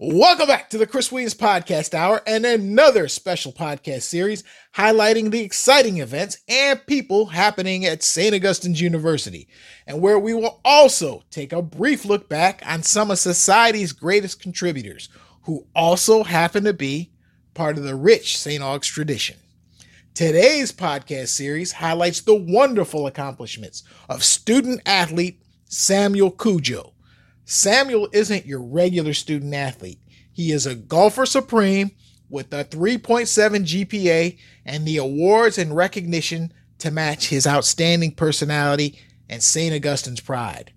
Welcome back to the Chris Williams Podcast Hour and another special podcast series highlighting the exciting events and people happening at St. Augustine's University, and where we will also take a brief look back on some of society's greatest contributors who also happen to be part of the rich St. Aug's tradition. Today's podcast series highlights the wonderful accomplishments of student athlete Samuel Cudjoe Samuel isn't your regular student athlete. He is a golfer supreme with a 3.7 GPA and the awards and recognition to match his outstanding personality and St. Augustine's pride.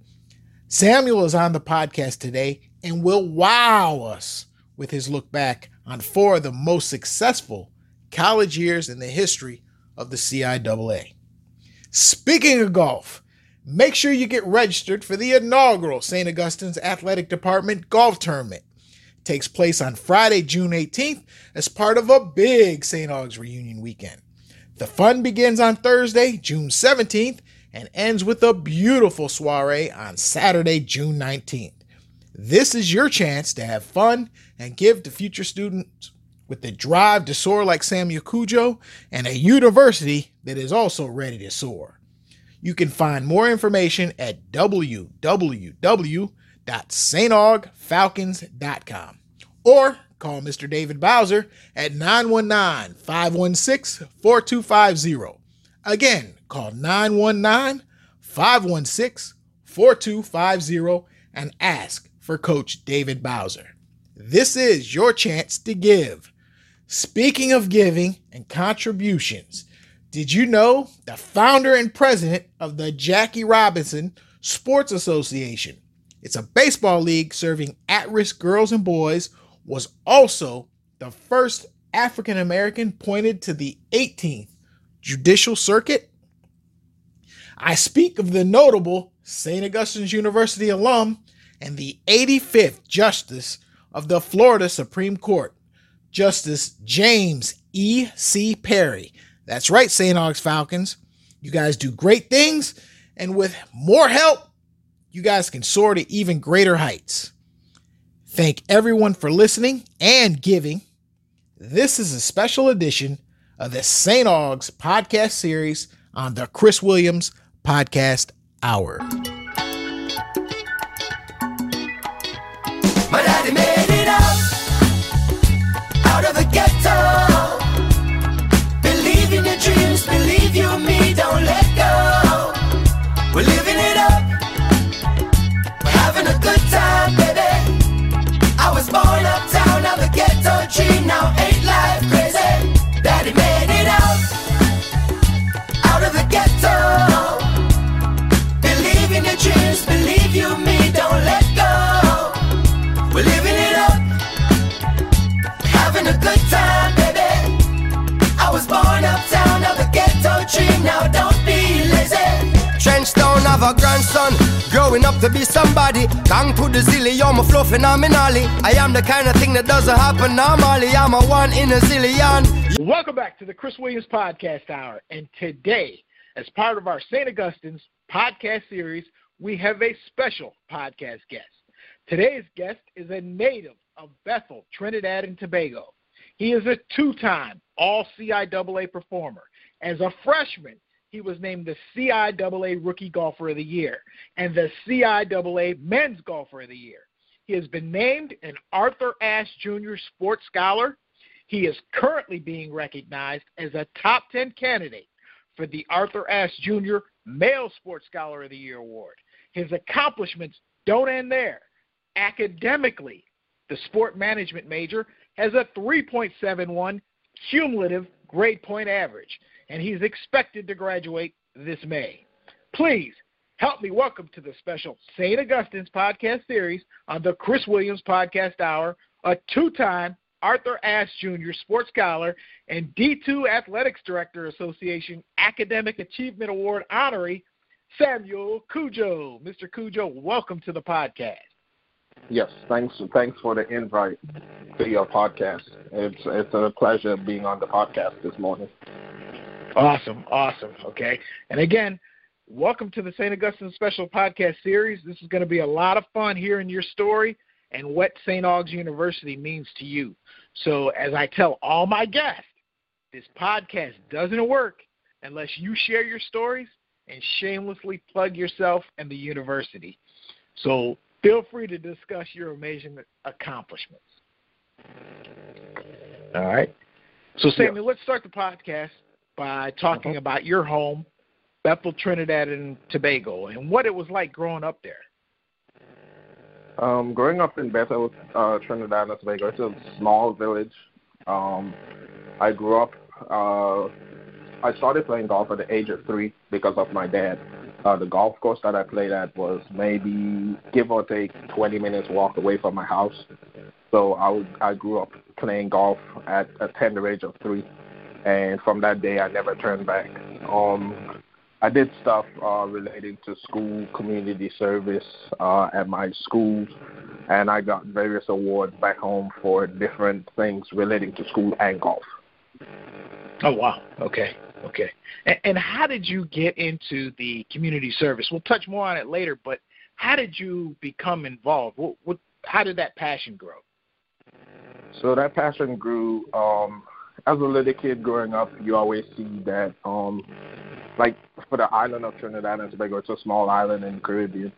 Samuel is on the podcast today and will wow us with his look back on four of the most successful college years in the history of the CIAA. Speaking of golf, Make sure you get registered for the inaugural St. Augustine's Athletic Department Golf Tournament. It takes place on Friday, June 18th, as part of a big St. Aug's reunion weekend. The fun begins on Thursday, June 17th, and ends with a beautiful soiree on Saturday, June 19th. This is your chance to have fun and give to future students with the drive to soar like Samuel Cudjoe and a university that is also ready to soar. You can find more information at www.staugfalcons.com or call Mr. David Bowser at 919 516 4250. Again, call 919 516 4250 and ask for Coach David Bowser. This is your chance to give. Speaking of giving and contributions, did you know the founder and president of the Jackie Robinson Sports Association? It's a baseball league serving at risk girls and boys, was also the first African American pointed to the 18th Judicial Circuit. I speak of the notable St. Augustine's University alum and the 85th Justice of the Florida Supreme Court, Justice James E. C. Perry that's right, St. Aug's Falcons. You guys do great things, and with more help, you guys can soar to even greater heights. Thank everyone for listening and giving. This is a special edition of the St. Aug's podcast series on the Chris Williams Podcast Hour. My daddy made time, baby. I was born uptown, now the ghetto dream, now ain't life crazy. Have a grandson, growing up to be somebody. Gang to the zilly, my flow phenomenally. I am the kind of thing that doesn't happen normally. I'm a one in a zillion. Welcome back to the Chris Williams Podcast Hour. And today, as part of our St. Augustine's podcast series, we have a special podcast guest. Today's guest is a native of Bethel, Trinidad and Tobago. He is a two time All CIAA performer. As a freshman, he was named the CIAA Rookie Golfer of the Year and the CIAA Men's Golfer of the Year. He has been named an Arthur Ashe Jr. Sports Scholar. He is currently being recognized as a top 10 candidate for the Arthur Ashe Jr. Male Sports Scholar of the Year award. His accomplishments don't end there. Academically, the sport management major has a 3.71 cumulative grade point average, and he's expected to graduate this May. Please help me welcome to the special St. Augustine's podcast series on the Chris Williams Podcast Hour, a two-time Arthur Ashe Jr. Sports Scholar and D2 Athletics Director Association Academic Achievement Award honoree, Samuel Cudjoe. Mr. Cudjoe, welcome to the podcast. Yes, thanks. Thanks for the invite to your podcast. It's it's a pleasure being on the podcast this morning. Awesome, awesome. Okay, and again, welcome to the St. Augustine Special Podcast Series. This is going to be a lot of fun hearing your story and what St. Aug's University means to you. So, as I tell all my guests, this podcast doesn't work unless you share your stories and shamelessly plug yourself and the university. So, feel free to discuss your amazing accomplishments. All right. So, Samuel, yeah. let's start the podcast by talking uh-huh. about your home, Bethel, Trinidad and Tobago, and what it was like growing up there. Um, growing up in Bethel, uh, Trinidad and Tobago, it's a small village. Um, I grew up. Uh, I started playing golf at the age of three because of my dad. Uh, the golf course that I played at was maybe give or take 20 minutes walk away from my house. So I, I grew up playing golf at a tender age of three, and from that day I never turned back. Um, I did stuff uh, relating to school community service uh, at my schools, and I got various awards back home for different things relating to school and golf. Oh wow! Okay, Okay. And, and how did you get into the community service? We'll touch more on it later, but how did you become involved? What, what, how did that passion grow? So that passion grew um, as a little kid growing up. You always see that, um, like for the island of Trinidad and Tobago, it's a small island in the Caribbean,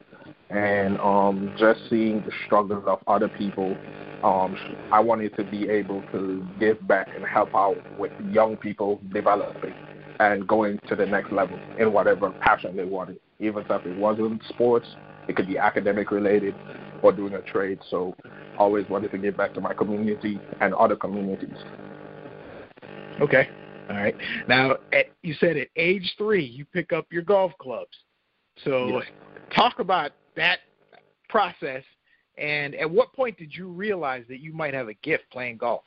and um, just seeing the struggles of other people, um, I wanted to be able to give back and help out with young people developing and going to the next level in whatever passion they wanted. Even if it wasn't sports, it could be academic related or doing a trade. So always wanted to give back to my community and other communities. Okay. All right. Now, at, you said at age three, you pick up your golf clubs. So yes. talk about that process. And at what point did you realize that you might have a gift playing golf?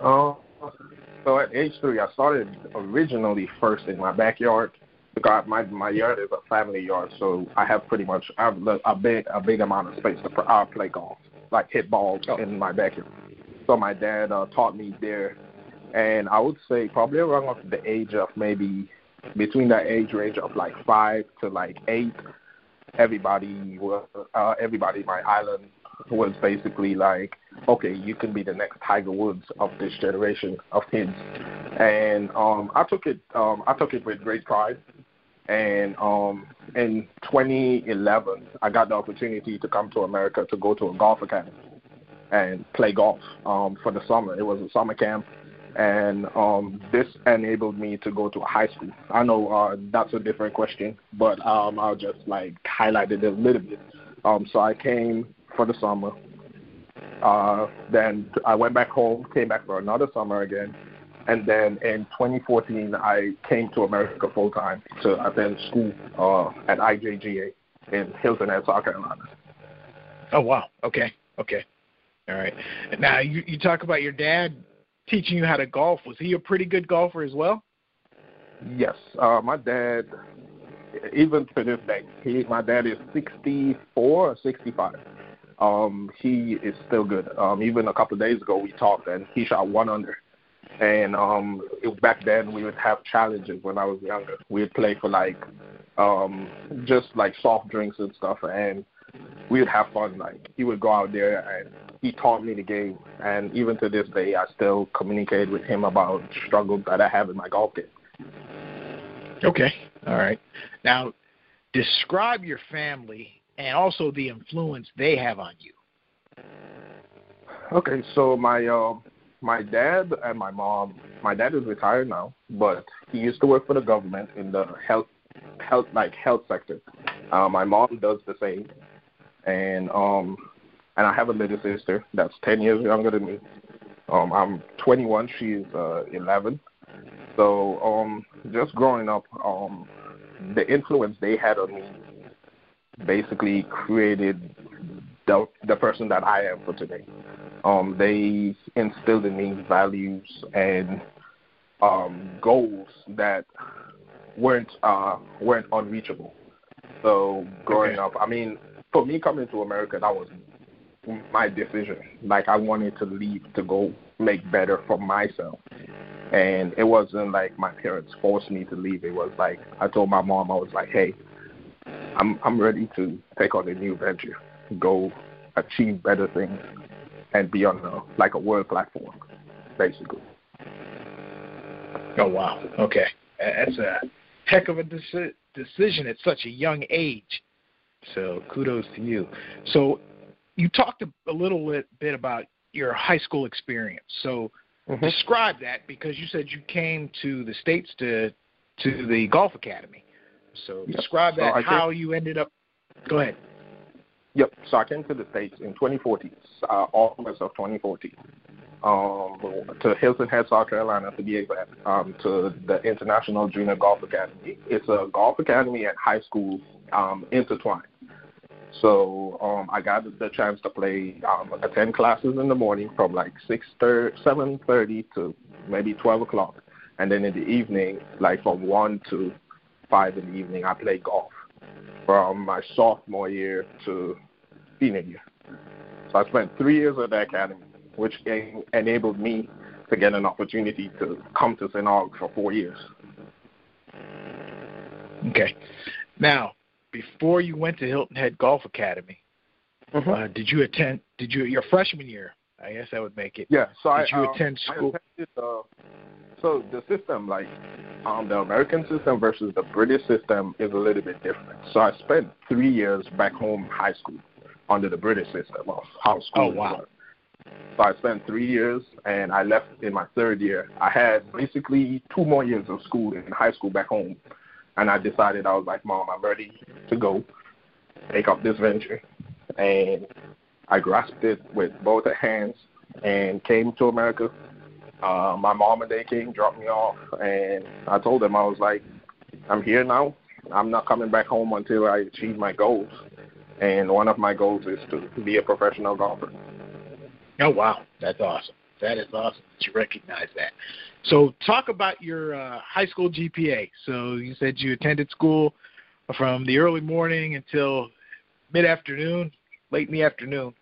Uh, so at age three, I started originally first in my backyard because my my yard is a family yard, so I have pretty much I have a big a big amount of space to uh, play golf, like hit balls oh. in my backyard. So my dad uh, taught me there, and I would say probably around the age of maybe between that age range of like five to like eight, everybody was uh, everybody in my island was basically like, okay, you can be the next Tiger Woods of this generation of kids, and um, I took it. Um, I took it with great pride. And um, in 2011, I got the opportunity to come to America to go to a golf academy and play golf um, for the summer. It was a summer camp, and um, this enabled me to go to high school. I know uh, that's a different question, but um, I'll just like highlight it a little bit. Um, so I came for the summer. Uh, then I went back home, came back for another summer again, and then in 2014 I came to America full time to attend school uh, at IJGA in Hilton Head, South Carolina. Oh wow! Okay, okay, all right. Now you you talk about your dad teaching you how to golf. Was he a pretty good golfer as well? Yes, uh, my dad. Even to this day, he my dad is 64 or 65 um, he is still good. Um, even a couple of days ago, we talked and he shot one under. And um, it, back then, we would have challenges when I was younger. We'd play for like um, just like soft drinks and stuff, and we would have fun. Like he would go out there and he taught me the game. And even to this day, I still communicate with him about struggles that I have in my golf game. Okay, all right. Now, describe your family and also the influence they have on you. Okay, so my uh, my dad and my mom. My dad is retired now, but he used to work for the government in the health health like health sector. Uh, my mom does the same, and um, and I have a little sister that's ten years younger than me. Um, I'm 21. She's uh, 11. So um, just growing up, um, the influence they had on me basically created the the person that I am for today. Um, they instilled in me values and um, goals that weren't uh, weren't unreachable. So growing Okay. up, I mean, for me coming to America, that was my decision. Like I wanted to leave to go make better for myself. And it wasn't like my parents forced me to leave. It was like I told my mom, I was like, "Hey, I'm I'm ready to take on a new venture, go achieve better things, and be on a, like a world platform, basically." Oh wow. Okay, that's a heck of a deci- decision at such a young age. So kudos to you. So you talked a, a little bit, bit about your high school experience. So Mm-hmm. describe that because you said you came to the states to to the golf academy. So Yep. describe that I how you ended up. Go ahead. Yep. So I came to the States in 2014, uh, August of 2014, um, to Hilton Head, South Carolina, to be exact, um, to the International Junior Golf Academy. It's a golf academy and high school um, intertwined. So um, I got the chance to play, um, attend classes in the morning from like 6 7.30 to maybe 12 o'clock. And then in the evening, like from 1 to 5 in the evening, I played golf from my sophomore year to senior year. So I spent three years at the academy, which en- enabled me to get an opportunity to come to St. Aug for four years. Okay. Now, before you went to Hilton Head Golf Academy, Mm-hmm. uh, did you attend? Did you your freshman year? I guess that would make it. Yeah, so Did I you um, attend school? attended, uh, so the system, like um, the American system versus the British system, is a little bit different. So I spent three years back home, high school, under the British system of how school Oh, wow. So I spent three years, and I left in my third year. I had basically two more years of school in high school back home, and I decided I was like, Mom, I'm ready to go take up this venture, and I grasped it with both hands and came to America. Uh, my mom and they came, dropped me off, and I told them I was like, I'm here now. I'm not coming back home until I achieve my goals. And one of my goals is to be a professional golfer. Oh wow, that's awesome. That is awesome that you recognize that. So talk about your uh, high school GPA. So you said you attended school from the early morning until mid afternoon, late in the afternoon.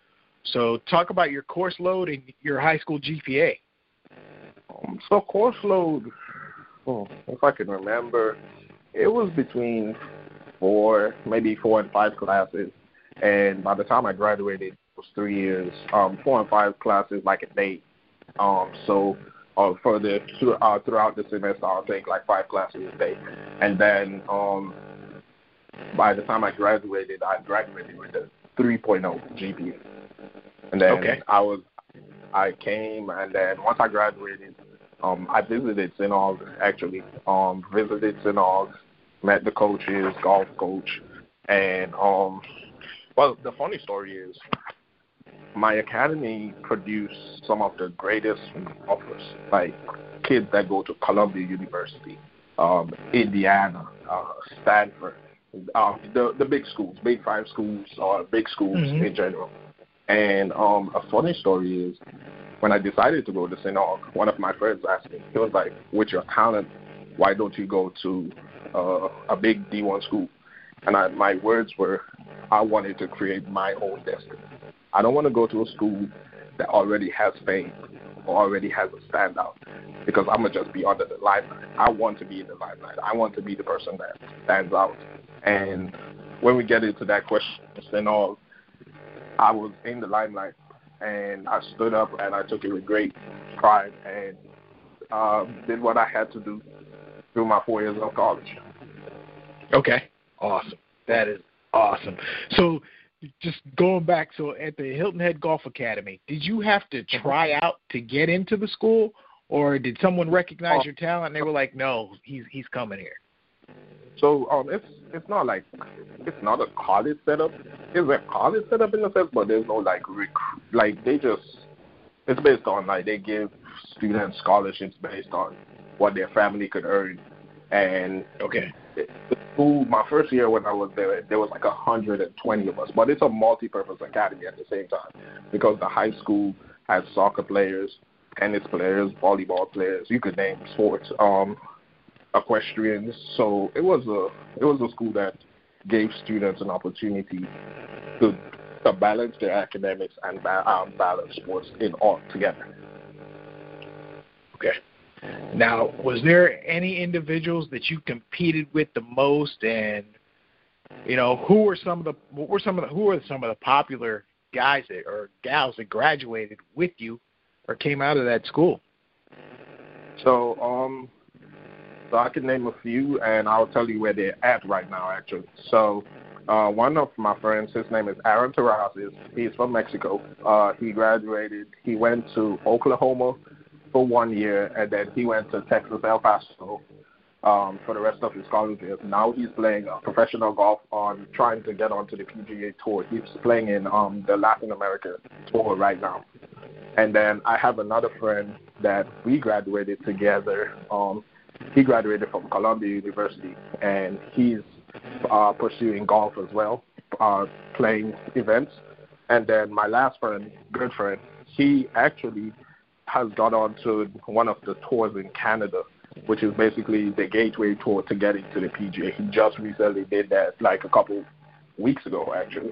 So talk about your course load and your high school GPA. Um, so course load, oh, if I can remember, it was between four, maybe four and five classes. And by the time I graduated, it was three years. Um, four and five classes like a day. Um, so uh, for the uh, throughout the semester, I'll take like five classes a day. And then um, by the time I graduated, I graduated with a 3.0 GPA. And then Okay. I was I came and then once I graduated, um, I visited. Aug's actually. Um, visited. Aug's, met the coaches, golf coach, and um, well, the funny story is my academy produced some of the greatest golfers, like kids that go to Columbia University, um, Indiana, uh, Stanford, um, the the big schools, big five schools or big schools Mhm. in general. And um, a funny story is when I decided to go to St. Aug, one of my friends asked me, he was like, with your talent, why don't you go to uh, a big D1 school? And I, my words were, I wanted to create my own destiny. I don't want to go to a school that already has fame or already has a standout because I'm to just be under the limelight. I want to be in the limelight. I want to be the person that stands out. And when we get into that question, St. Aug, I was in the limelight and I stood up and I took it with great pride and um, did what I had to do through my four years of college. Okay. Awesome. That is awesome. So just going back, so at the Hilton Head Golf Academy, did you have to try out to get into the school or did someone recognize Oh. your talent and they were like, No, he's he's coming here. So um, it's it's not like it's not a college setup. It's a college setup in a sense, but there's no like rec- like they just it's based on like they give students scholarships based on what their family could earn, and Okay. the school, my first year when I was there, there was like 120 of us, but it's a multi-purpose academy at the same time because the high school has soccer players, tennis players, volleyball players, you could name sports, um, equestrians. So it was a it was a school that gave students an opportunity to to balance their academics and ba- um, balance sports in all together. Okay. Now, was there any individuals that you competed with the most, and you know who were some of the what were some of the who were some of the popular guys that or gals that graduated with you or came out of that school? So, um, so I can name a few, and I'll tell you where they're at right now. Actually, so uh, one of my friends, his name is Aaron Terrazas. He's from Mexico. Uh, he graduated. He went to Oklahoma for one year, and then he went to Texas El Paso um, for the rest of his college years. Now he's playing professional golf on trying to get onto the PGA Tour. He's playing in um, the Latin America Tour right now. And then I have another friend that we graduated together. Um, he graduated from Columbia University, and he's uh, pursuing golf as well, uh, playing events. And then my last friend, good friend, he actually has got on to one of the tours in Canada, which is basically the gateway tour to getting to the PGA. He just recently did that like a couple weeks ago, actually.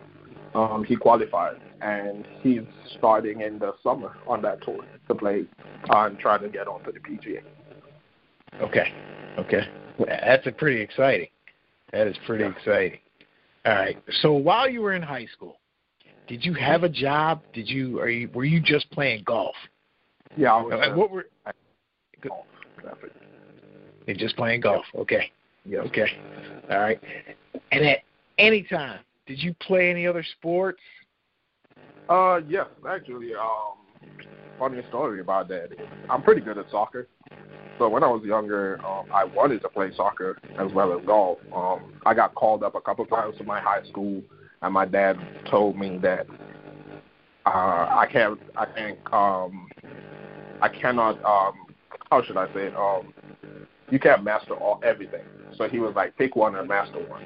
Um, he qualified, and he's starting in the summer on that tour to play and try to get onto the PGA. Okay, okay, that's a pretty exciting. That is pretty yeah. exciting. All right. So while you were in high school, did you have a job? Did you are you were you just playing golf? Yeah, was. Uh, what were? Golf. You're just playing golf. Okay. Yeah. Okay. All right. And at any time, did you play any other sports? Uh, yes, actually. Um, funny story about that. I'm pretty good at soccer. So when I was younger, um, I wanted to play soccer as well as golf. Um, I got called up a couple times to my high school, and my dad told me that uh, I can't, I can't um, I cannot um how should I say it? Um you can't master all everything. So he was like, pick one and master one.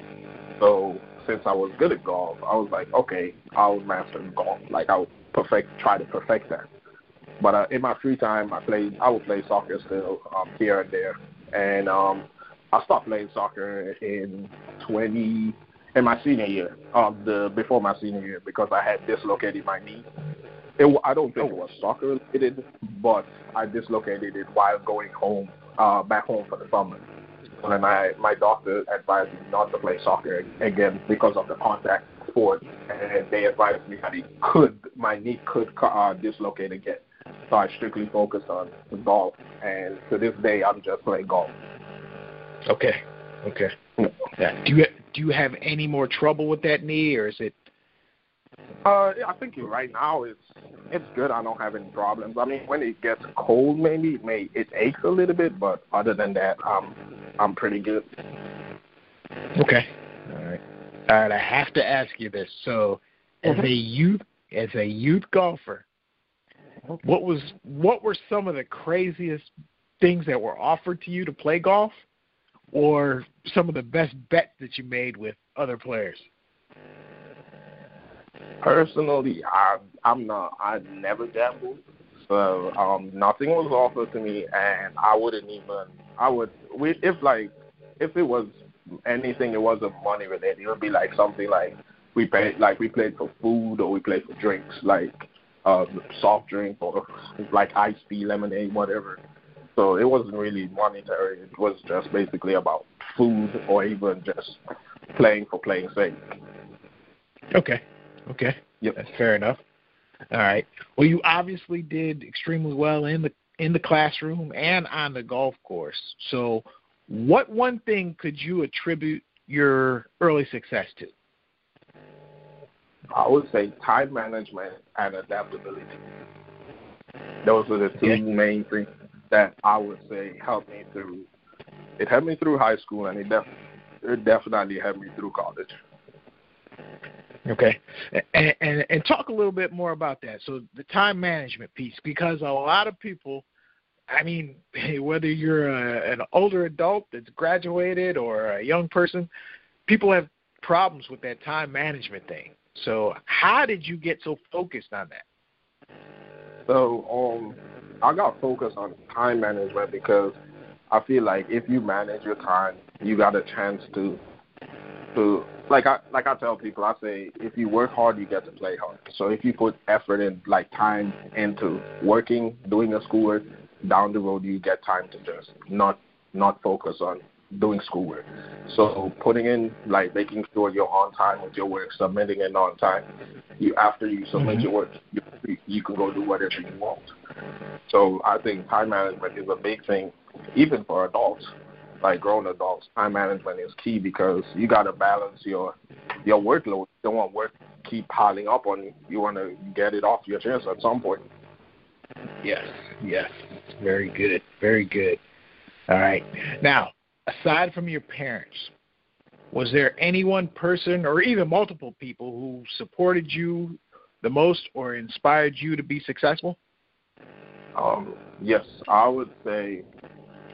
So since I was good at golf, I was like, okay, I'll master golf. Like I'll perfect try to perfect that. But uh, in my free time, I play. I would play soccer still um, here and there. And um, I stopped playing soccer in 20 in my senior year, um, the before my senior year, because I had dislocated my knee. It, I don't think it was soccer related, but I dislocated it while going home, uh, back home for the summer. And then I, my doctor advised me not to play soccer again because of the contact sport, and they advised me that it could, my knee could uh, dislocate again. So I strictly focused on golf, and to this day, I'm just playing golf. Okay, okay. Yeah. Do you do you have any more trouble with that knee, or is it uh, I think right now it's it's good. I don't have any problems. I mean, when it gets cold, maybe it may it aches a little bit, but other than that, I'm I'm pretty good. Okay. All right. All right. I have to ask you this. So, as a youth as a youth golfer, what was what were some of the craziest things that were offered to you to play golf, or some of the best bets that you made with other players? Personally, I I'm not. I never gambled, so um, nothing was offered to me, and I wouldn't even. I would. We, if like if it was anything that wasn't money related, it would be like something like we paid like we played for food or we played for drinks, like um, soft drink or like iced tea, lemonade, whatever. So it wasn't really monetary. It was just basically about food or even just playing for playing sake. Okay. Okay. Yep. That's fair enough. All right. Well, you obviously did extremely well in the in the classroom and on the golf course. So, what one thing could you attribute your early success to? I would say time management and adaptability. Those are the two main things that I would say helped me through. It helped me through high school, and it, def- it definitely helped me through college. Okay, and, and and talk a little bit more about that. So the time management piece, because a lot of people I mean, whether you're a, an older adult that's graduated or a young person, people have problems with that time management thing. So, how did you get so focused on that? So, um, I got focused on time management because I feel like if you manage your time, you got a chance to to like I like I tell people, I say if you work hard, you get to play hard. So if you put effort and like time into working, doing your schoolwork, down the road you get time to just not not focus on doing schoolwork. So putting in like making sure you're on time with your work, submitting it on time. You after you submit mm-hmm. your work, you, you can go do whatever you want. So I think time management is a big thing, even for adults, like grown adults. Time management is key because you got to balance your your workload. You don't want work keep piling up on you. You want to get it off your chest at some point. Yes, yes, very good, very good. All right, now aside from your parents, was there any one person or even multiple people who supported you the most or inspired you to be successful? Um, yes, I would say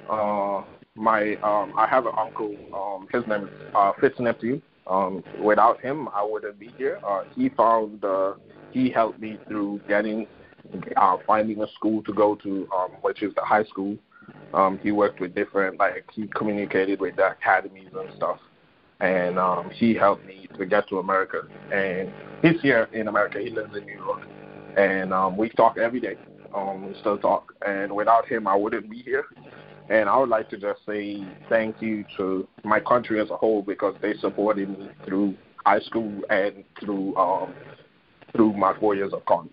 uh, my um, I have an uncle. Um, his name is uh, Fitznephew. Um, without him, I wouldn't be here. Uh, he found uh, he helped me through getting uh, finding a school to go to, um, which is the high school um, he worked with different, like he communicated with the academies and stuff, and um, he helped me to get to America. And he's here in America. He lives in New York, and um, we talk every day. Um, we still talk, and without him, I wouldn't be here. And I would like to just say thank you to my country as a whole because they supported me through high school and through um, through my four years of college.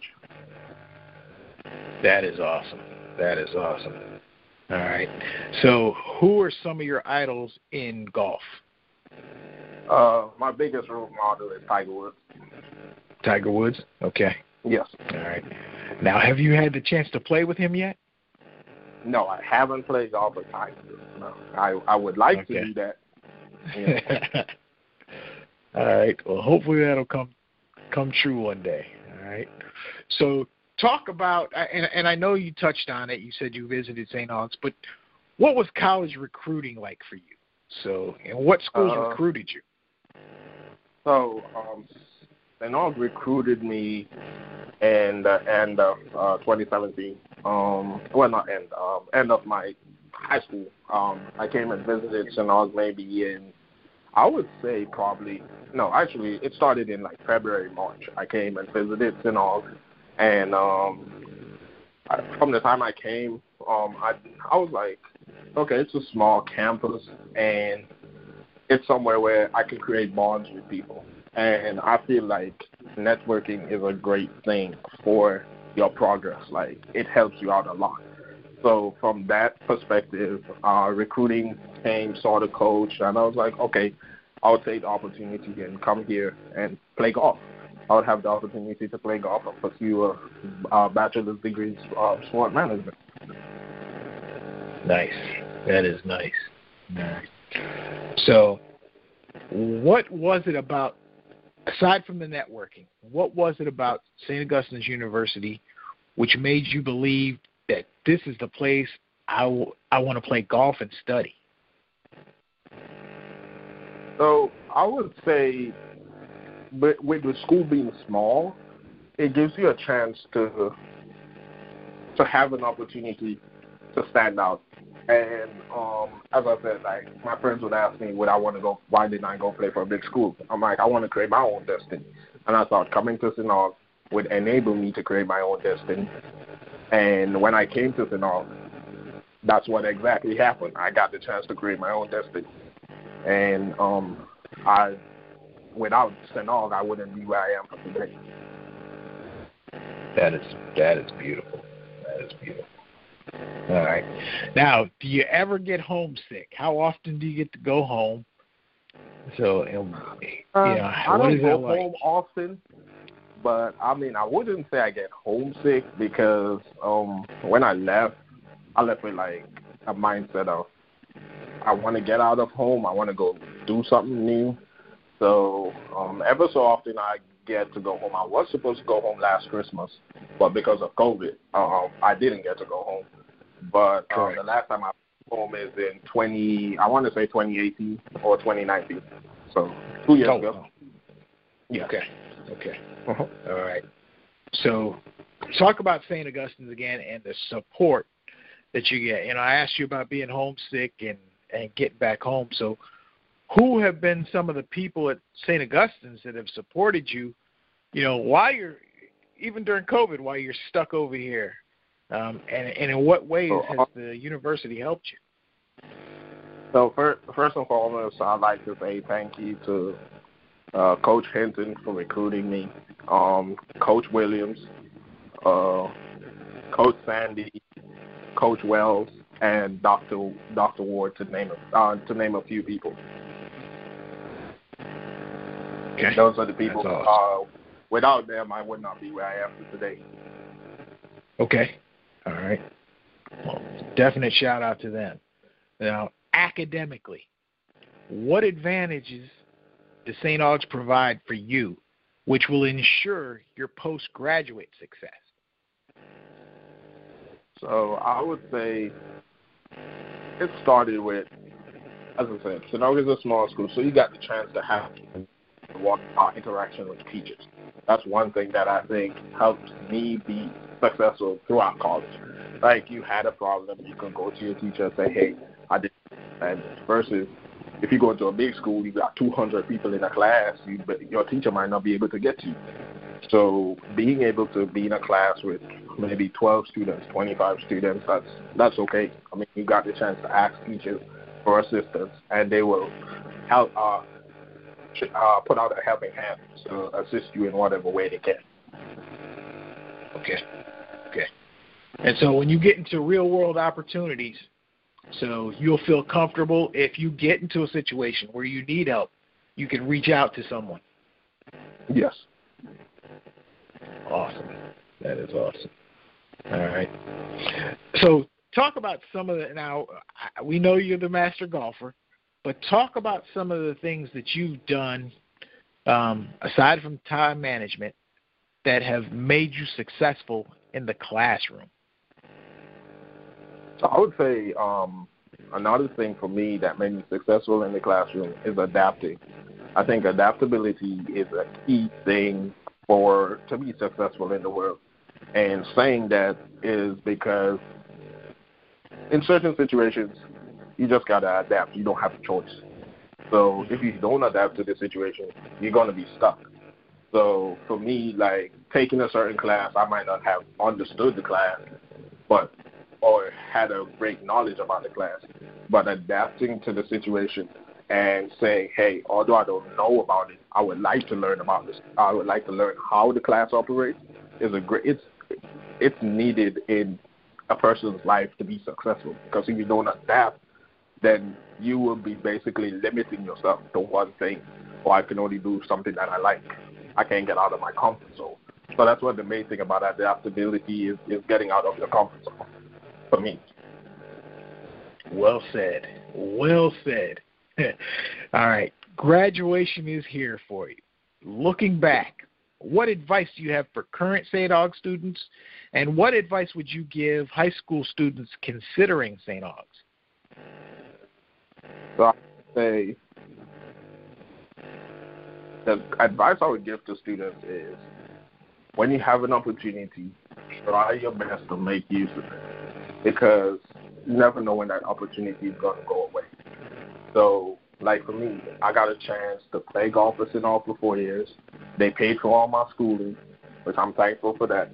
That is awesome. That is awesome. All right. So, who are some of your idols in golf? Uh, my biggest role model is Tiger Woods. Tiger Woods. Okay. Yes. All right. Now, have you had the chance to play with him yet? No, I haven't played golf with Tiger. No, I I would like okay. to do that. Yeah. All right. Well, hopefully that'll come come true one day. All right. So talk about and, and I know you touched on it. You said you visited St. Aug's, but what was college recruiting like for you? So, and what schools uh, recruited you? So, um, Aug's recruited me and the end of uh, 2017. Um, well, not end, um, end of my high school. Um, I came and visited St. Maybe in, I would say probably, no, actually, it started in like February, March. I came and visited St. And um, I, from the time I came, um, I I was like, okay, it's a small campus, and it's somewhere where I can create bonds with people. And I feel like networking is a great thing for your progress. Like it helps you out a lot. So from that perspective, uh, recruiting came, saw the coach, and I was like, okay, I'll take the opportunity and come here and play golf. I would have the opportunity to play golf and pursue a, a bachelor's degree in uh, sport management. Nice. That is nice. Nice. So, what was it about, aside from the networking, what was it about St. Augustine's University which made you believe that this is the place I, w- I want to play golf and study? So, I would say but with the school being small, it gives you a chance to to have an opportunity to stand out. And um, as I said, like my friends would ask me, would I want to go? Why didn't I go play for a big school? I'm like, I want to create my own destiny. And I thought coming to St. would enable me to create my own destiny. And when I came to St. that's what exactly happened. I got the chance to create my own destiny. And um, I without St. I wouldn't be where I am today. That is that is beautiful. That is beautiful. All right. Now, do you ever get homesick? How often do you get to go home? So, um, uh, I don't go like? home often, but I mean, I wouldn't say I get homesick because um, when I left, I left with like a mindset of I want to get out of home. I want to go do something new. So um, ever so often I get to go home. I was supposed to go home last Christmas, but because of COVID, um, I didn't get to go home. But uh, the last time I home is in 20, I want to say 2018 or 2019. So two years oh, ago. Yeah. Okay. Okay. Uh-huh. All right. So talk about St. Augustine's again and the support that you get. You know, I asked you about being homesick and and getting back home. So who have been some of the people at St. Augustine's that have supported you, you know, while you're even during COVID, while you're stuck over here? Um, and, and in what ways has the university helped you? So first, first and foremost, I'd like to say thank you to uh, Coach Hinton for recruiting me, um, Coach Williams, uh, Coach Sandy, Coach Wells, and Dr. Dr. Ward to name a, uh, to name a few people. Okay. Those are the people. Awesome. Uh, without them, I would not be where I am today. Okay. All right. Well, definite shout out to them. Now, academically, what advantages does St. Aug's provide for you, which will ensure your postgraduate success? So I would say it started with, as I said, St. Aug's is a small school, so you got the chance to have walk uh, interaction with teachers. That's one thing that I think helped me be successful throughout college. Like you had a problem, you can go to your teacher and say, "Hey, I did," and versus if you go into a big school, you got 200 people in a class, you, but your teacher might not be able to get to you. So being able to be in a class with maybe 12 students, 25 students, that's that's okay. I mean, you got the chance to ask teachers for assistance, and they will help uh, uh, put out a helping hand to assist you in whatever way they can. Okay. Okay. And so when you get into real world opportunities, so you'll feel comfortable if you get into a situation where you need help, you can reach out to someone. Yes. Awesome. That is awesome. All right. So talk about some of the now. We know you're the master golfer, but talk about some of the things that you've done um, aside from time management that have made you successful in the classroom. So I would say um, another thing for me that made me successful in the classroom is adapting. I think adaptability is a key thing for to be successful in the world. And saying that is because in certain situations you just gotta adapt. You don't have a choice. So if you don't adapt to the situation, you're gonna be stuck. So for me, like taking a certain class, I might not have understood the class, but or had a great knowledge about the class, but adapting to the situation and saying, hey, although I don't know about it, I would like to learn about this. I would like to learn how the class operates. Is a great. It's it's needed in a person's life to be successful because if you don't adapt, then you will be basically limiting yourself to one thing. Or I can only do something that I like. I can't get out of my comfort zone. So that's what the main thing about adaptability is, is getting out of your comfort zone for me. Well said. Well said. All right. Graduation is here for you. Looking back, what advice do you have for current St. Aug students, and what advice would you give high school students considering St. Aug's? So I say the advice I would give to students is when you have an opportunity, try your best to make use of it because you never know when that opportunity is going to go away. So, like for me, I got a chance to play golf for. Aug for four years. They paid for all my schooling, which I'm thankful for that.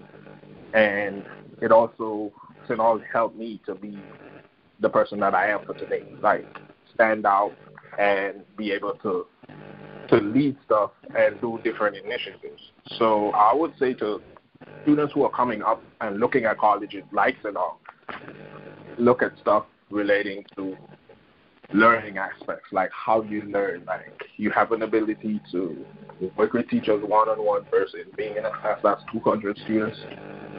And it also. Aug helped me to be the person that I am for today. Like, stand out and be able to to lead stuff and do different initiatives. So I would say to students who are coming up and looking at colleges like. Aug, look at stuff relating to learning aspects, like how you learn? Like you have an ability to work with teachers one on one versus being in a class that's 200 students,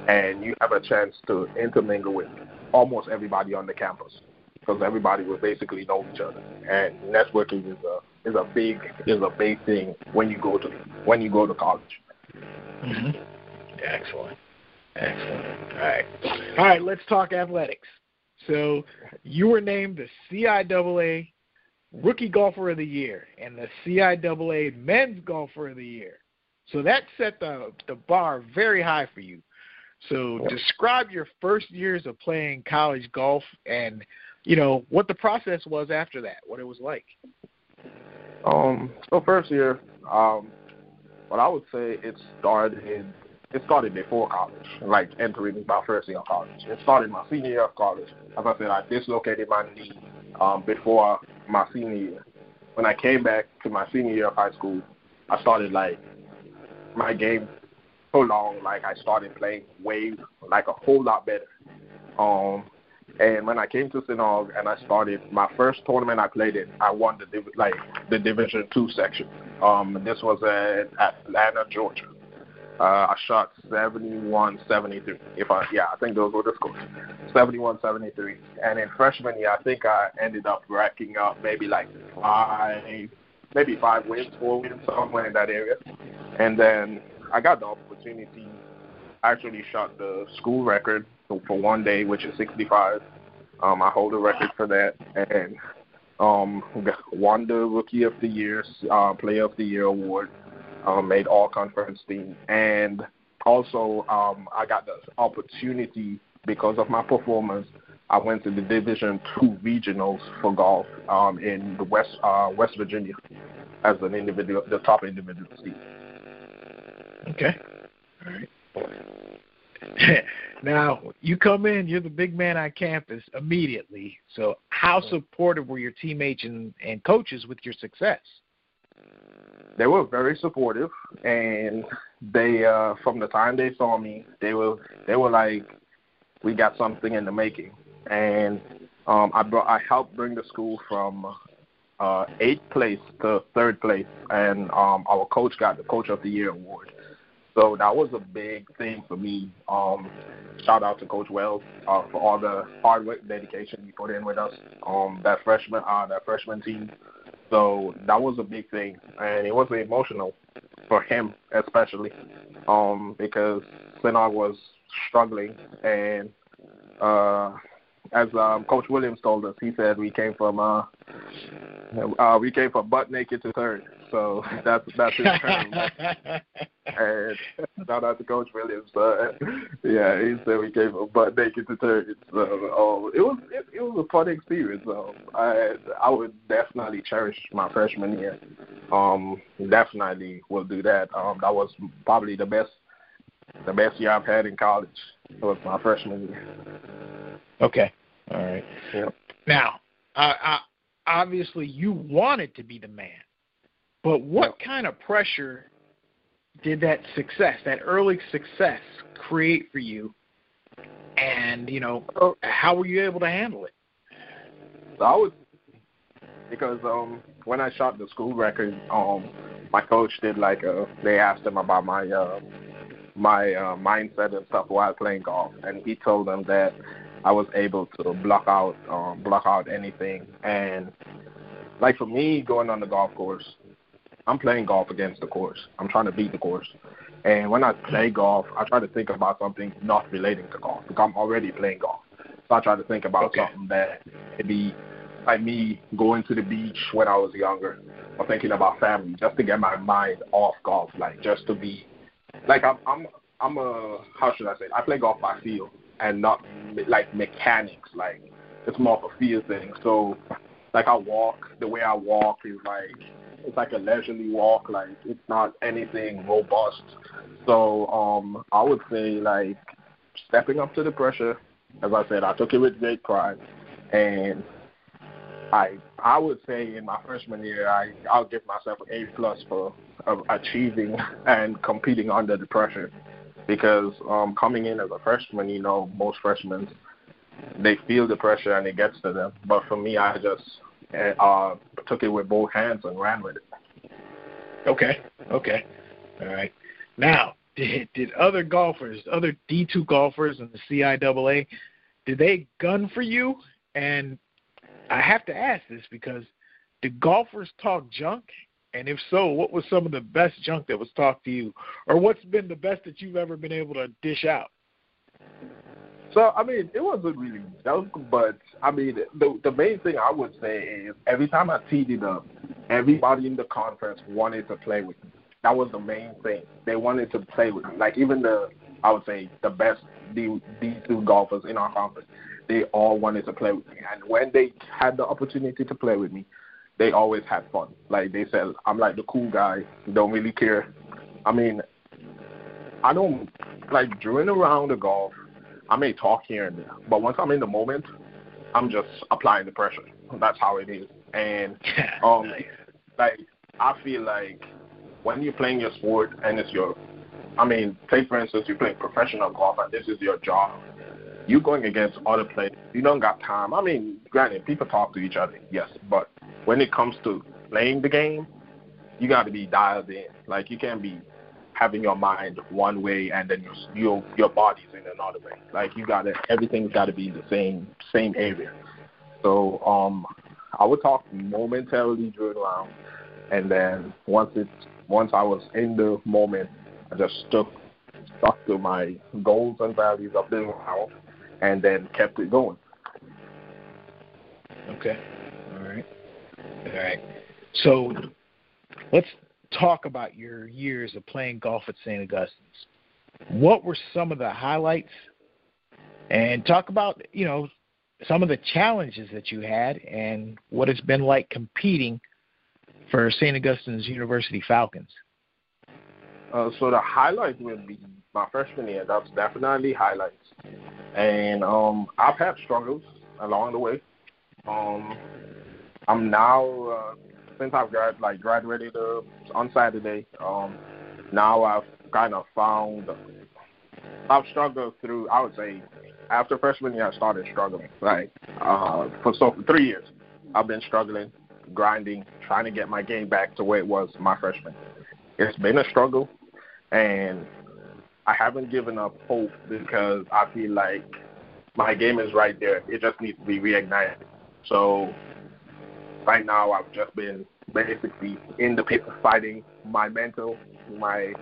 and you have a chance to intermingle with almost everybody on the campus because everybody will basically know each other. And networking is a is a big is a big thing when you go to when you go to college. Mm-hmm. Excellent. Excellent. All right. All right, let's talk athletics. So you were named the CIAA Rookie Golfer of the Year and the CIAA Men's Golfer of the Year. So that set the the bar very high for you. So describe your first years of playing college golf and you know what the process was after that, what it was like. Um, so first year, um, what I would say it started it started before college, like entering my first year of college. It started my senior year of college. As I said, I dislocated my knee um, before my senior year. When I came back to my senior year of high school, I started like my game so long, like I started playing wave like a whole lot better. Um, and when I came to. Aug and I started my first tournament I played in, I won the like the Division Two section. Um, this was at Atlanta, Georgia. Uh, I shot 71, 73. If I yeah, I think those were the scores. 71, 73. And in freshman year, I think I ended up racking up maybe like five, maybe five wins, four wins, somewhere in that area. And then I got the opportunity. I actually shot the school record for one day, which is 65. Um, I hold a record for that, and um, won the Rookie of the Year, uh, Player of the Year award. Um, made all conference team, and also um, I got the opportunity because of my performance. I went to the Division Two regionals for golf um, in the West uh, West Virginia as an individual, the top individual seed. Okay. All right. now you come in, you're the big man on campus immediately. So how supportive were your teammates and, and coaches with your success? They were very supportive, and they uh, from the time they saw me, they were they were like, "We got something in the making," and um, I brought I helped bring the school from uh, eighth place to third place, and um, our coach got the Coach of the Year award. So that was a big thing for me. Um, shout out to Coach Wells uh, for all the hard work, and dedication he put in with us. Um, that freshman, uh, that freshman team. So that was a big thing, and it was emotional for him especially, um, because. Aug was struggling, and uh, as um, Coach Williams told us, he said we came from uh, uh, we came from butt naked to third. So that's that's his term. and shout out to Coach Williams. But yeah, he said we came from butt naked to. So um, it was it, it was a fun experience. Um, I I would definitely cherish my freshman year. Um, definitely will do that. Um, that was probably the best the best year I've had in college. It was my freshman year. Okay. All right. Yep. Now, uh, obviously, you wanted to be the man, but what kind of pressure did that success, that early success, create for you? And you know, Oh. how were you able to handle it? So I was because um when I shot the school record, um my coach did like a they asked him about my uh my uh mindset and stuff while playing golf and he told them that I was able to block out um block out anything and like for me going on the golf course, I'm playing golf against the course. I'm trying to beat the course. And when I play golf, I try to think about something not relating to golf because I'm already playing golf. So I try to think about Okay. something that maybe like me going to the beach when I was younger or thinking about family just to get my mind off golf, like just to be like I'm I'm I'm a how should I say? I play golf by feel and not like mechanics. Like it's more of a feel thing. So like I walk, the way I walk is like it's like a leisurely walk. Like it's not anything robust. So um I would say like stepping up to the pressure. As I said, I took it with great pride, and I I would say in my freshman year I I'll give myself an A plus for uh, achieving and competing under the pressure because um coming in as a freshman, you know, most freshmen they feel the pressure and it gets to them. But for me, I just uh took it with both hands and ran with it. Okay. Okay. All right. Now, did did other golfers, other D two golfers in the CIAA, did they gun for you? And I have to ask this because did golfers talk junk? And if so, what was some of the best junk that was talked to you, or what's been the best that you've ever been able to dish out? So I mean, it wasn't really dunk, but I mean, the the main thing I would say is every time I teed it up, everybody in the conference wanted to play with me. That was the main thing. They wanted to play with me. Like even the, I would say the best D D two golfers in our conference, they all wanted to play with me. And when they had the opportunity to play with me, they always had fun. Like they said, I'm like the cool guy, don't really care. I mean, I don't like during a round of golf. I may talk here and there, but once I'm in the moment, I'm just applying the pressure. That's how it is. And um, like I feel like when you're playing your sport and it's your, I mean, say for instance you're playing professional golf and this is your job. You're going against other players. You don't got time. I mean, granted, people talk to each other, yes, but when it comes to playing the game, you got to be dialed in. Like you can't be having your mind one way and then your your your body's in another way. Like you gotta everything's gotta be the same same area. So um I would talk momentarily during round and then once it once I was in the moment I just stuck stuck to my goals and values of the round and then kept it going. Okay. All right. All right. So let's talk about your years of playing golf at St. Augustine's. What were some of the highlights? And talk about, you know, some of the challenges that you had and what it's been like competing for St. Augustine's University Falcons. Uh, so the highlight would be my freshman year. That's definitely highlights. And um, I've had struggles along the way. Um, I'm now uh, since I've grad like graduated uh, on Saturday. Um, now I've kind of found I've struggled through. I would say after freshman year, I started struggling. Like uh, for so for three years, I've been struggling, grinding, trying to get my game back to where it was my freshman. It's been a struggle, and I haven't given up hope because I feel like my game is right there. It just needs to be reignited. So right now I've just been basically in the pit fighting my mental, my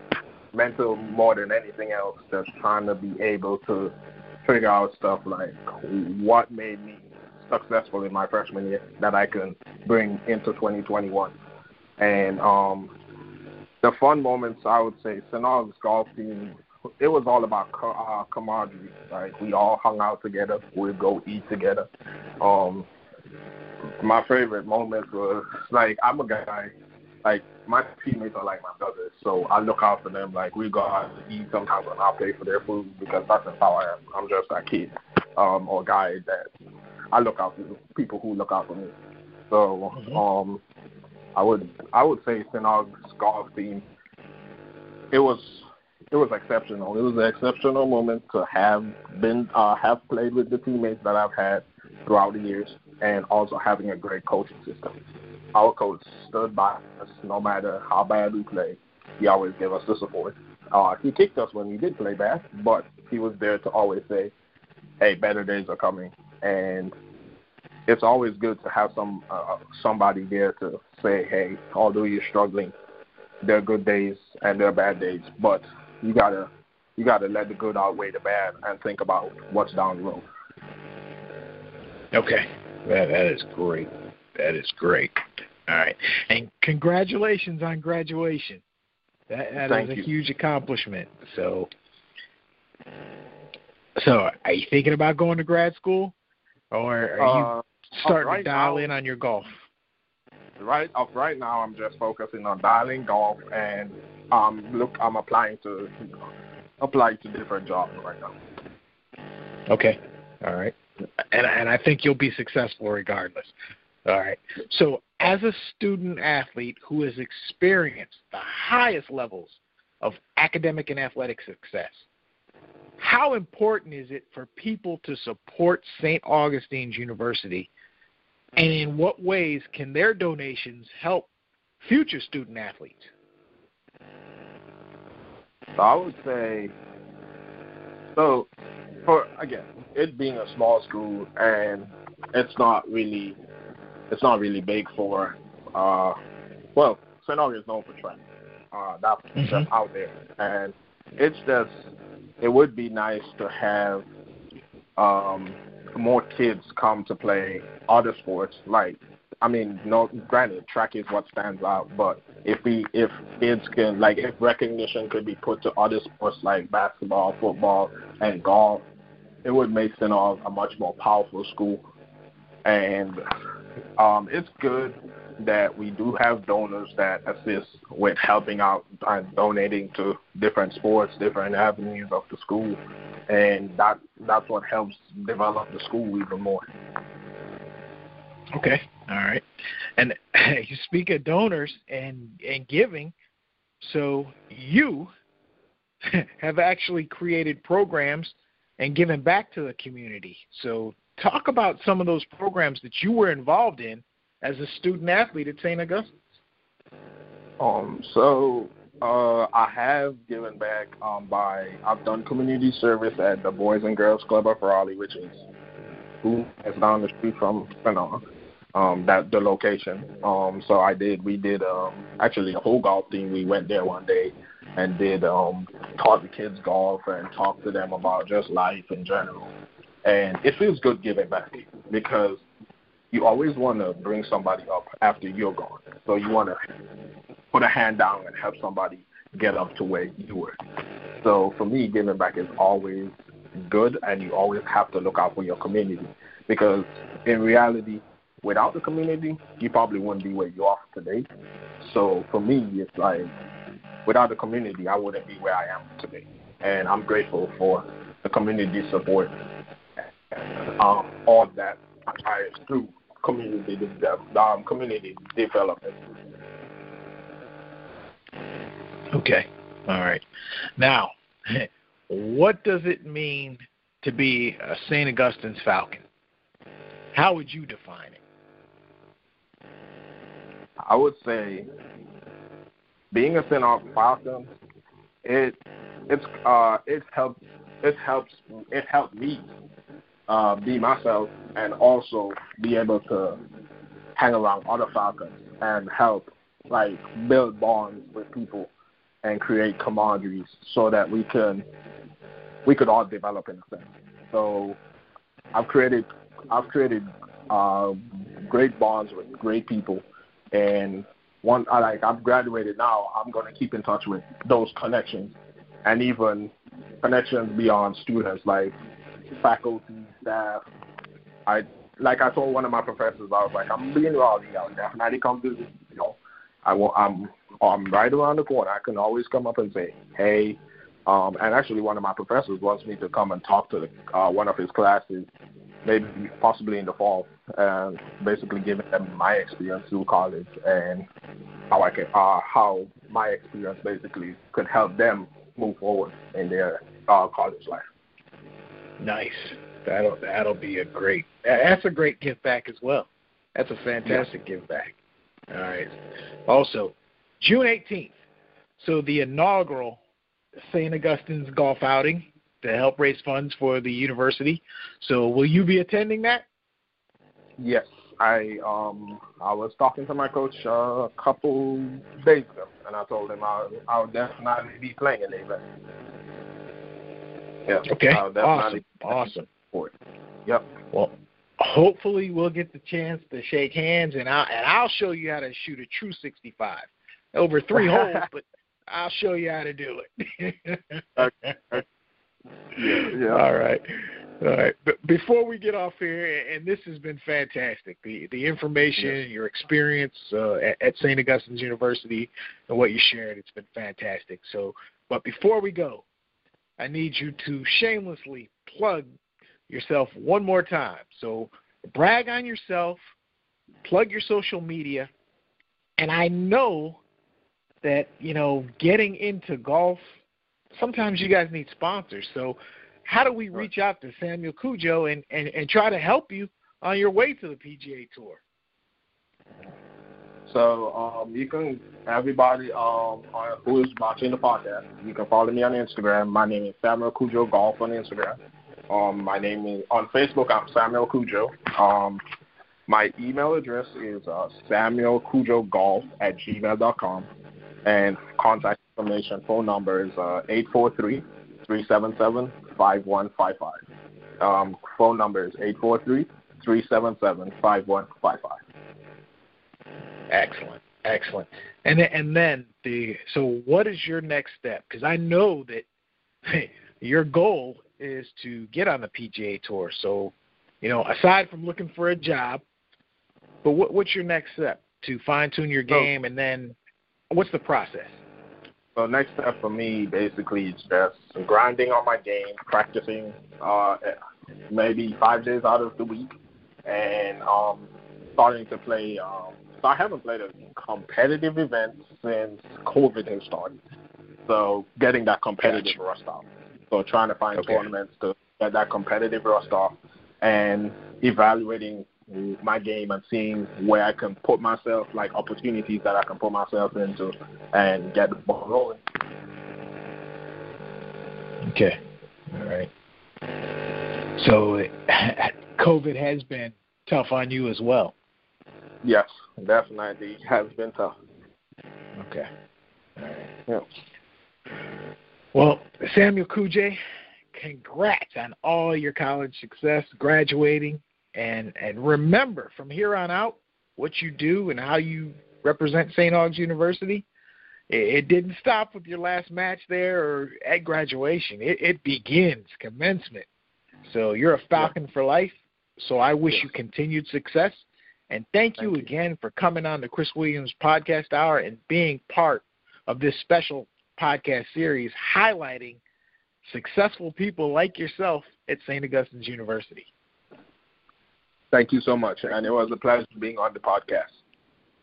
mental more than anything else, just trying to be able to figure out stuff like what made me successful in my freshman year that I can bring into 2021. And um, the fun moments, I would say, St. Aug's golf team, it was all about uh, camaraderie. Like we all hung out together, we'd go eat together. Um, my favorite moment was like I'm a guy like my teammates are like my brothers, so I look out for them. Like we go out to eat sometimes, and I pay for their food because that's just how I am. I'm just that kid um, or guy that I look out for people who look out for me. So Mm-hmm. um, I would I would say St. Aug's golf team. It was it was exceptional. It was an exceptional moment to have been uh, have played with the teammates that I've had throughout the years, and also having a great coaching system. Our coach stood by us no matter how bad we played. He always gave us the support. Uh, he kicked us when we did play bad, but he was there to always say, "Hey, better days are coming." And it's always good to have some uh, somebody there to say, "Hey, although you're struggling, there are good days and there are bad days, but you gotta you gotta let the good outweigh the bad and think about what's down the road." Okay. That, that is great. That is great. All right. And congratulations on graduation. That, that Thank is a you. huge accomplishment. So, so are you thinking about going to grad school, or are you Uh, starting right to dial now- in on your golf? right up right now I'm just focusing on dialing golf and um look I'm applying to apply to different jobs right now. Okay. All right. And and I think you'll be successful regardless. All right. So, as a student athlete who has experienced the highest levels of academic and athletic success, how important is it for people to support St. Augustine's University? And in what ways can their donations help future student athletes? So I would say so for again, it being a small school and it's not really it's not really big for uh well, St. Augustine is known for track. Uh that's Mhm. just out there. And it's just it would be nice to have um, more kids come to play other sports. Like, I mean, no, granted, track is what stands out, but if we, if kids can, like, if recognition could be put to other sports like basketball, football, and golf, it would make St. Aug a much more powerful school. And um, it's good that we do have donors that assist with helping out and donating to different sports, different avenues of the school, and that that's what helps develop the school even more. Okay, all right. And you speak of donors and and giving, so you have actually created programs and given back to the community. So talk about some of those programs that you were involved in as a student athlete at St. Augustine's? Um, so uh, I have given back um, by I've done community service at the Boys and Girls Club of Raleigh, which is who is down the street from Fanon. Um, that the location. Um, so I did. We did um, actually a whole golf thing. We went there one day and did um, taught the kids golf and talked to them about just life in general. And it feels good giving back because you always want to bring somebody up after you're gone. So you want to put a hand down and help somebody get up to where you were. So for me, giving back is always good, and you always have to look out for your community because in reality, without the community, you probably wouldn't be where you are today. So for me, it's like without the community, I wouldn't be where I am today, and I'm grateful for the community support um, all that I through community um, community development. Okay. All right. Now, what does it mean to be a St. Augustine's Falcon? How would you define it? I would say being a St. Augustine's Falcon, it it's uh it helps it helps it helped me uh, be myself and also be able to hang around other Falcons and help like build bonds with people and create camaraderie so that we can we could all develop in a sense. So I've created I've created uh, great bonds with great people and one I like I've graduated now, I'm gonna keep in touch with those connections and even connections beyond students like faculty, staff. I like I told one of my professors, I was like, I'm being rowdy. I'll definitely come visit. You know, I will. I'm I'm right around the corner. I can always come up and say, hey. Um, and actually, one of my professors wants me to come and talk to the, uh, one of his classes, maybe possibly in the fall, and basically giving them my experience through college and how I can, uh, how my experience basically could help them move forward in their uh, college life. Nice. That'll that'll be a great. That's a great give back as well. That's a fantastic yeah. give back. All right. Also, June 18th. So the inaugural St. Augustine's golf outing to help raise funds for the university. So will you be attending that? Yes, I um I was talking to my coach uh, a couple days ago, and I told him I I'll definitely be playing in the event. Yeah. Okay. awesome. Awesome. Yep. Well, hopefully we'll get the chance to shake hands, and I and I'll show you how to shoot a true 65 over three holes, but I'll show you how to do it. okay. Yeah, yeah. All right. All right. But before we get off here, and this has been fantastic, the the information, yes. your experience uh, at, at St. Augustine's University, and what you shared, it's been fantastic. So, but before we go, I need you to shamelessly plug yourself one more time. So brag on yourself, plug your social media, and I know that, you know, getting into golf, sometimes you guys need sponsors. So how do we reach out to Samuel Cudjoe and, and, and try to help you on your way to the PGA Tour? So um, you can everybody um, who is watching the podcast, you can follow me on Instagram. My name is Samuel Cudjoe Golf on Instagram. Um, my name is on Facebook. I'm Samuel Cudjoe. Um, my email address is uh, Samuel Cudjoe Golf at gmail.com, and contact information phone number is uh, eight four three three seven seven five one five five. Um, phone number is eight four three three seven seven five one five five. Excellent, excellent. And and then the so what is your next step? Because I know that hey, your goal is to get on the PGA Tour. So, you know, aside from looking for a job, but what, what's your next step to fine tune your game, and then what's the process? So next step for me basically is just grinding on my game, practicing uh, maybe five days out of the week, and um, starting to play. Um, so I haven't played a competitive event since COVID has started. So getting that competitive gotcha. rust off. So trying to find okay. tournaments to get that competitive rust off, and evaluating my game and seeing where I can put myself, like opportunities that I can put myself into, and get the ball rolling. Okay, all right. So, COVID has been tough on you as well. Yes, definitely has been tough. Okay. All right. Yeah. Well, Samuel Cudjoe, congrats on all your college success, graduating, and and remember from here on out what you do and how you represent St. Aug's University. It, it didn't stop with your last match there or at graduation. It, it begins commencement. So you're a Falcon yeah. for life. So I wish you continued success. And thank, thank you, you again for coming on the Chris Williams Podcast Hour and being part of this special podcast series highlighting successful people like yourself at St. Augustine's University. Thank you so much. And it was a pleasure being on the podcast.